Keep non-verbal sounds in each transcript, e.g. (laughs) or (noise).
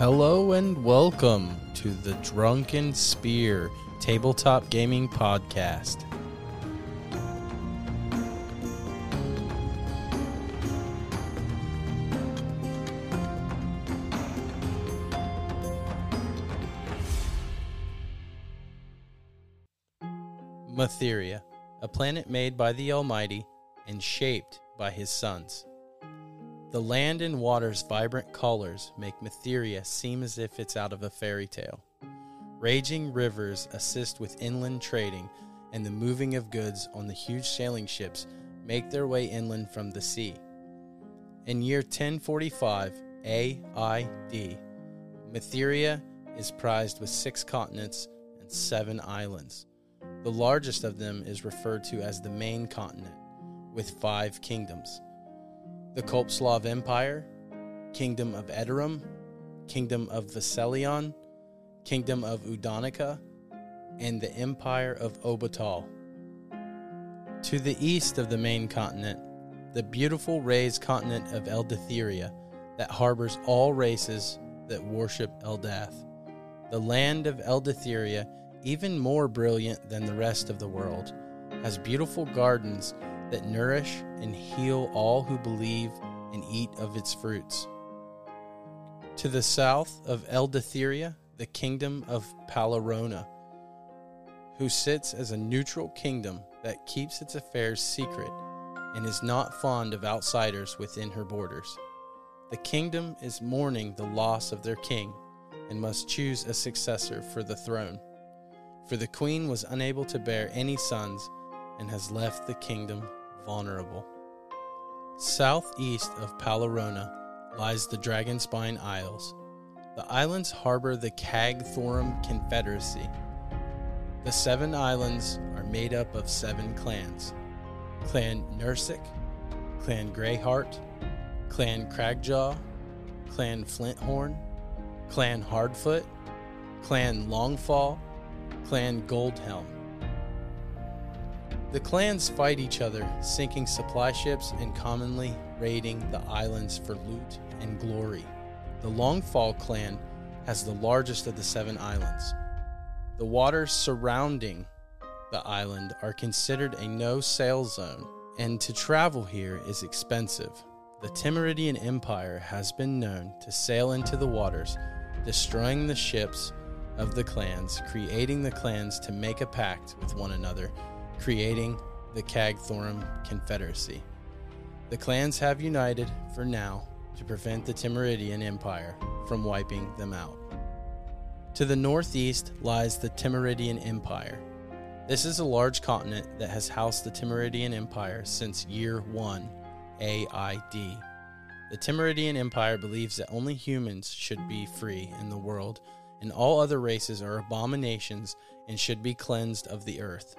Hello and welcome to the Drunken Spear Tabletop Gaming Podcast. Matheria, a planet made by the Almighty and shaped by his sons. The land and water's vibrant colors make Matheria seem as if it's out of a fairy tale. Raging rivers assist with inland trading, and the moving of goods on the huge sailing ships make their way inland from the sea. In year 1045 AID, Matheria is prized with six continents and seven islands. The largest of them is referred to as the main continent, with five kingdoms the Kolpslav Empire, Kingdom of Edorum, Kingdom of Veselion, Kingdom of Udonica, and the Empire of Obatal. To the east of the main continent, the beautiful raised continent of Eldatheria that harbors all races that worship Eldath. The land of Eldatheria even more brilliant than the rest of the world, has beautiful gardens that nourish and heal all who believe and eat of its fruits. To the south of Eldatheria, the kingdom of Palarona, who sits as a neutral kingdom that keeps its affairs secret and is not fond of outsiders within her borders. The kingdom is mourning the loss of their king and must choose a successor for the throne for the queen was unable to bear any sons and has left the kingdom vulnerable. Southeast of Palarona lies the Dragonspine Isles. The islands harbor the Cagthorum Confederacy. The seven islands are made up of seven clans Clan Nursik, Clan Greyheart, Clan Cragjaw, Clan Flinthorn, Clan Hardfoot, Clan Longfall, Clan Goldhelm. The clans fight each other, sinking supply ships and commonly raiding the islands for loot and glory. The Longfall clan has the largest of the seven islands. The waters surrounding the island are considered a no sail zone, and to travel here is expensive. The Tymeridian Empire has been known to sail into the waters, destroying the ships of the clans, creating the clans to make a pact with one another, creating the Cagthorum Confederacy. The clans have united, for now, to prevent the Tymeridian Empire from wiping them out. To the northeast lies the Tymeridian Empire. This is a large continent that has housed the Tymeridian Empire since year 1 AID. The Tymeridian Empire believes that only humans should be free in the world and all other races are abominations and should be cleansed of the earth.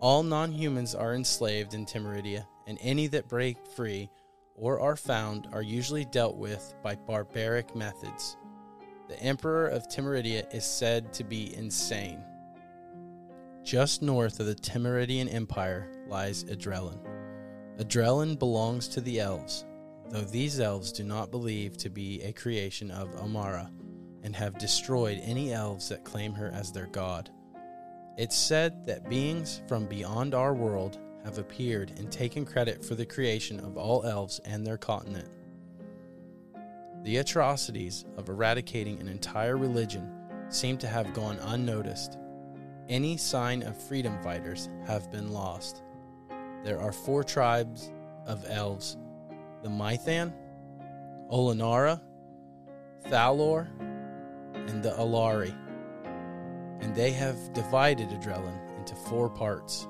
All non humans are enslaved in Tymeridia, and any that break free or are found are usually dealt with by barbaric methods. The emperor of Tymeridia is said to be insane. Just north of the Tymeridian Empire lies Adrelin. Adrelin belongs to the elves, though these elves do not believe to be a creation of Amara and have destroyed any elves that claim her as their god. It's said that beings from beyond our world have appeared and taken credit for the creation of all elves and their continent. The atrocities of eradicating an entire religion seem to have gone unnoticed. Any sign of freedom fighters have been lost. There are four tribes of elves the Mythan, Olinara, Thalor, and the Alari, and they have divided Adrelin into four parts.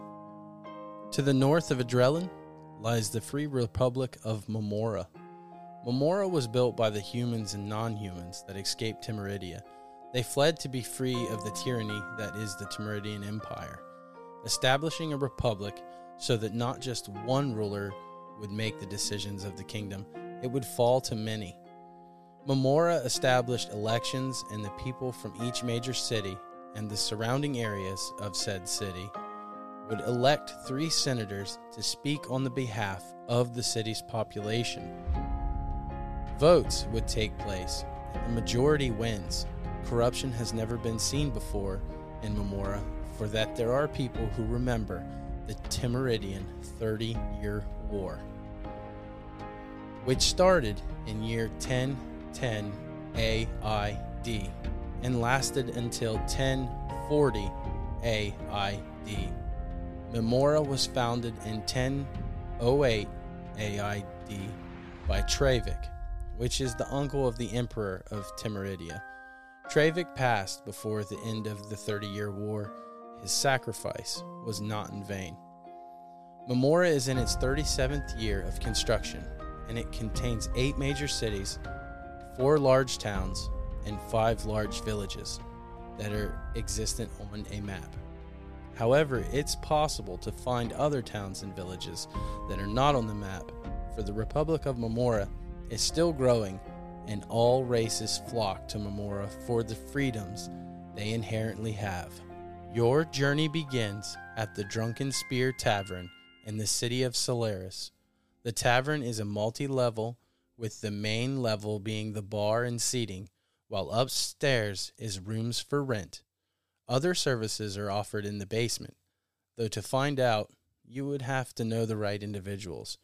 To the north of Adrelin lies the Free Republic of Memora. Memora was built by the humans and non humans that escaped Tymeridia. They fled to be free of the tyranny that is the Tymeridian Empire, establishing a republic so that not just one ruler would make the decisions of the kingdom, it would fall to many. Memora established elections, and the people from each major city and the surrounding areas of said city would elect three senators to speak on the behalf of the city's population. Votes would take place and the majority wins. Corruption has never been seen before in Memora, for that there are people who remember the Tymeridian 30 year war, which started in year 1010 AID and lasted until 1040 AID. Memora was founded in 1008 AID by Trevik, which is the uncle of the emperor of Tymeridia. Trevik passed before the end of the Thirty Year War. His sacrifice was not in vain. Memora is in its 37th year of construction, and it contains eight major cities, four large towns, and five large villages that are existent on a map. However, it's possible to find other towns and villages that are not on the map, for the Republic of Memora is still growing and all races flock to Memora for the freedoms they inherently have. Your journey begins at the Drunken Spear Tavern in the city of Solaris. The tavern is a multi level, with the main level being the bar and seating, while upstairs is rooms for rent. Other services are offered in the basement, though to find out, you would have to know the right individuals,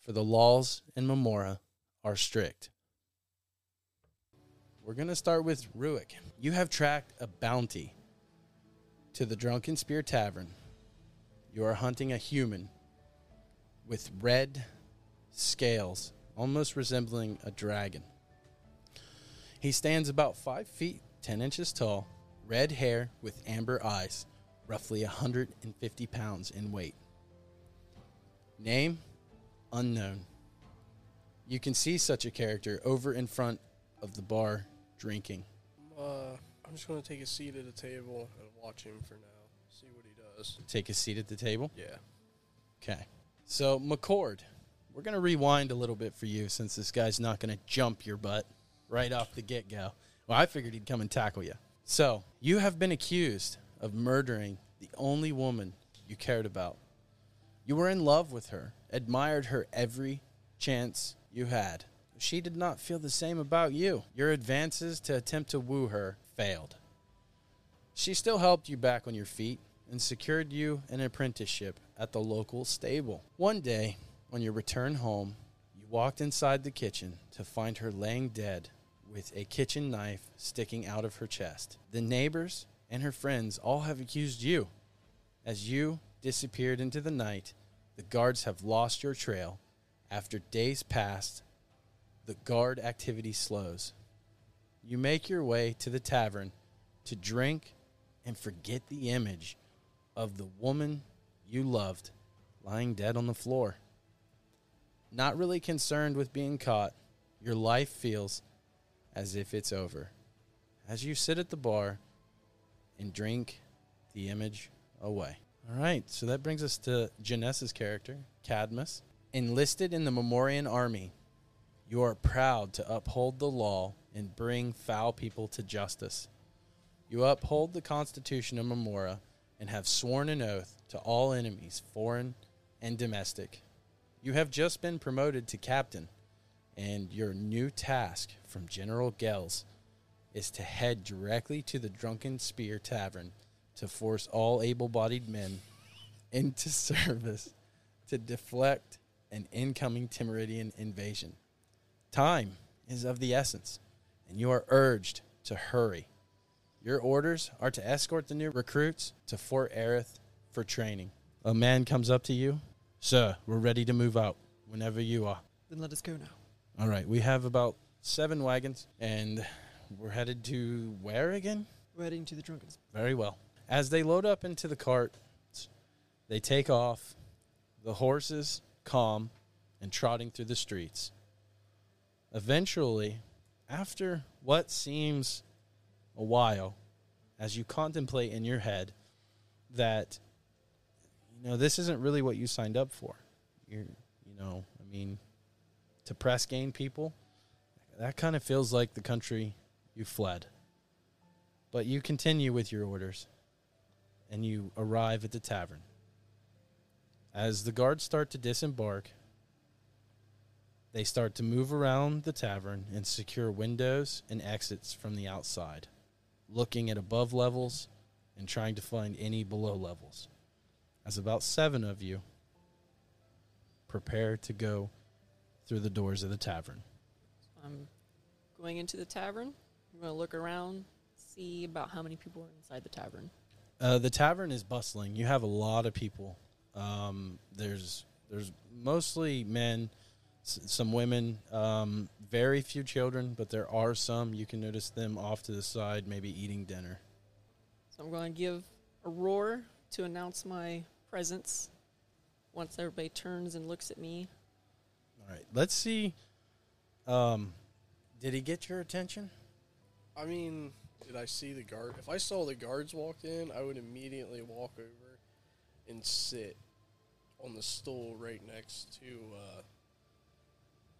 for the laws in Memora are strict. We're going to start with Ruikk. You have tracked a bounty to the Drunken Spear Tavern. You are hunting a human with red scales, almost resembling a dragon. He stands about five feet, ten inches tall, red hair with amber eyes, roughly 150 pounds in weight. Name unknown. You can see such a character over in front of the bar drinking. Uh, I'm just gonna take a seat at a table and watch him for now. See what he does. Take a seat at the table. Yeah. Okay. So, Macord, we're going to rewind a little bit for you since this guy's not going to jump your butt right off the get go. Well, I figured he'd come and tackle you. So, you have been accused of murdering the only woman you cared about. You were in love with her, admired her every chance you had. She did not feel the same about you. Your advances to attempt to woo her failed. She still helped you back on your feet and secured you an apprenticeship at the local stable. One day, on your return home, you walked inside the kitchen to find her laying dead with a kitchen knife sticking out of her chest. The neighbors and her friends all have accused you. As you disappeared into the night, the guards have lost your trail. After days passed, the guard activity slows. You make your way to the tavern to drink and forget the image of the woman you loved lying dead on the floor. Not really concerned with being caught, your life feels as if it's over. As you sit at the bar and drink the image away. All right, so that brings us to Janessa's character, Cadmus. Enlisted in the Memorian army, you are proud to uphold the law and bring foul people to justice. You uphold the Constitution of Memora and have sworn an oath to all enemies, foreign and domestic. You have just been promoted to captain, and your new task from General Gels is to head directly to the Drunken Spear Tavern to force all able bodied men (laughs) into (laughs) service to deflect an incoming Tymeridian invasion. Time is of the essence, and you are urged to hurry. Your orders are to escort the new recruits to Fort Aerith for training. A man comes up to you. Sir, we're ready to move out whenever you are. Then let us go now. All right, we have about seven wagons, and we're headed to where again? We're heading to the drunkens. Very well. As they load up into the cart, they take off, the horses calm and trotting through the streets. Eventually, after what seems a while, as you contemplate in your head that, you know, this isn't really what you signed up for. You're, you know, I mean, to press gain people, that kind of feels like the country you fled. But you continue with your orders and you arrive at the tavern. As the guards start to disembark, they start to move around the tavern and secure windows and exits from the outside, looking at above levels and trying to find any below levels. As about seven of you prepare to go through the doors of the tavern. I'm going into the tavern. I'm going to look around, see about how many people are inside the tavern. Uh, the tavern is bustling. You have a lot of people. Um, there's there's mostly men, s- some women, um, very few children, but there are some. You can notice them off to the side, maybe eating dinner. So I'm going to give a roar to announce my presence. Once everybody turns and looks at me, All right, let's see. Um, did he get your attention? I mean, did I see the guard? If I saw the guards walk in, I would immediately walk over and sit on the stool right next to uh,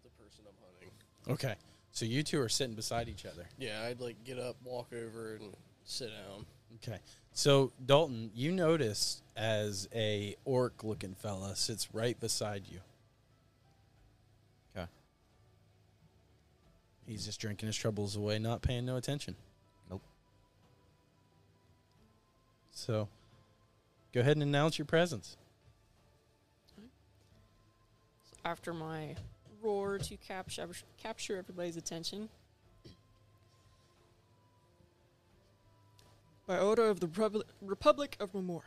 the person I'm hunting. Okay, so you two are sitting beside each other. Yeah, I'd like get up, walk over, and sit down. Okay. So Dalton, you notice as a orc looking fella sits right beside you. He's just drinking his troubles away, not paying no attention. Nope. So go ahead and announce your presence. so after my roar to capture capture everybody's attention, By order of the Repub- Republic of Memora,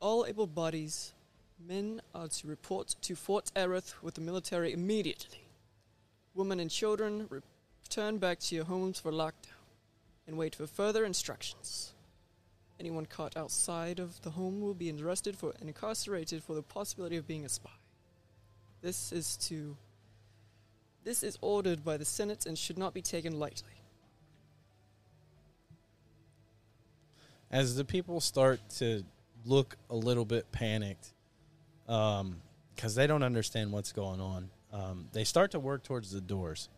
all able bodies, men are to report to Fort Aerith with the military immediately. Women and children re- return back to your homes for lockdown and wait for further instructions. Anyone caught outside of the home will be arrested for and incarcerated for the possibility of being a spy. This is to this is ordered by the Senate and should not be taken lightly. As the people start to look a little bit panicked, because they don't understand what's going on, um, they start to work towards the doors.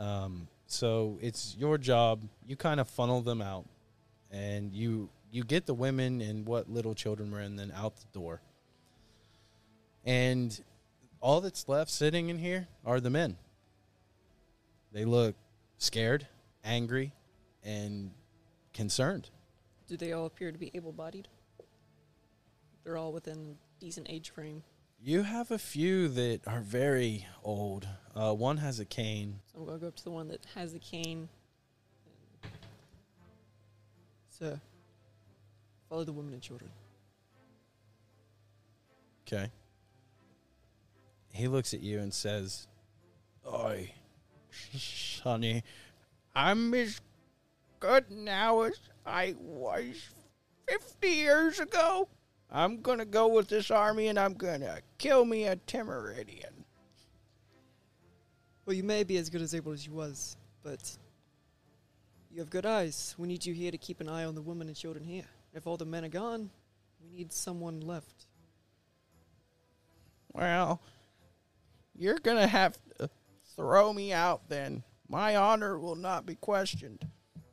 Um, so it's your job. You kind of funnel them out, and you you get the women and what little children were in, then out the door. And all that's left sitting in here are the men. They look scared, angry, and concerned. do they all appear to be able-bodied? They're all within decent age frame. You have a few that are very old. Uh, one has a cane. So I'm going to go up to the one that has the cane. Sir, follow the women and children. Okay. He looks at you and says, Oi, sonny, I'm as good now as I was 50 years ago. I'm going to go with this army and I'm going to kill me a Tymeridian. Well, you may be as good as able as you was, but you have good eyes. We need you here to keep an eye on the women and children here. If all the men are gone, we need someone left. Well, you're going to have to throw me out then. My honor will not be questioned.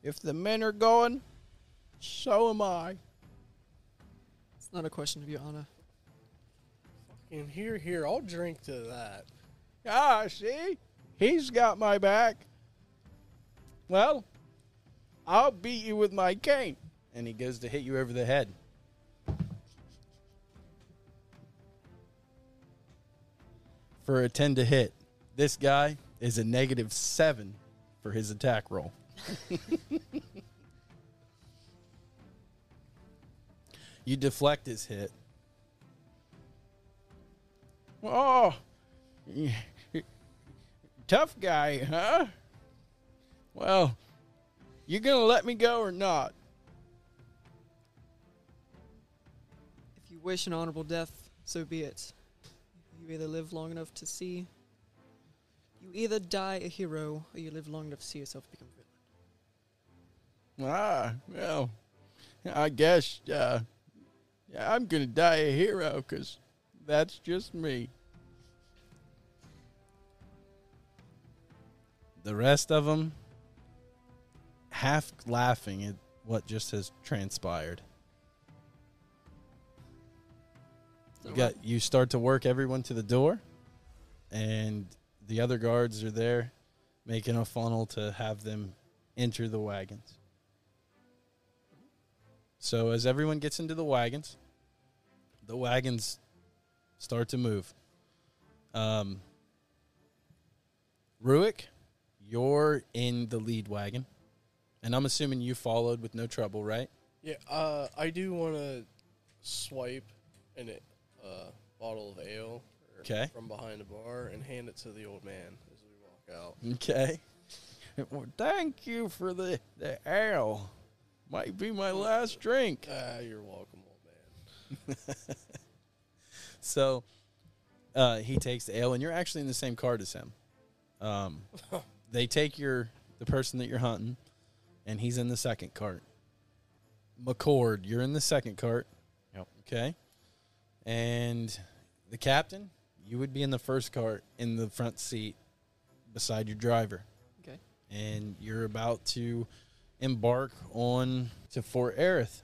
If the men are going, so am I. It's not a question of your honor. And here, here, I'll drink to that. Ah, see? He's got my back. Well, I'll beat you with my cane. And he goes to hit you over the head. For a 10 to hit, this guy is a negative 7 for his attack roll. (laughs) you deflect his hit. Oh, tough guy, huh? Well, you gonna let me go or not? If you wish an honorable death, so be it. You either live long enough to see. You either die a hero, or you live long enough to see yourself become a villain. Ah, well, I guess uh, I'm gonna die a hero because that's just me. The rest of them half laughing at what just has transpired. You got you start to work everyone to the door, and the other guards are there making a funnel to have them enter the wagons. So as everyone gets into the wagons, the wagons start to move. Um, Ruikk, you're in the lead wagon, and I'm assuming you followed with no trouble, right? Yeah, uh, I do want to swipe an uh, bottle of ale from behind the bar and hand it to the old man as we walk out. Okay. (laughs) Well, thank you for the, the ale. Might be my last drink. Ah, you're welcome, old man. (laughs) So uh, he takes the ale, and you're actually in the same cart as him. Um, (laughs) they take your the person that you're hunting, and he's in the second cart. Macord, you're in the second cart. Yep. Okay. And the captain, you would be in the first cart in the front seat beside your driver. Okay. And you're about to embark on to Fort Aerith.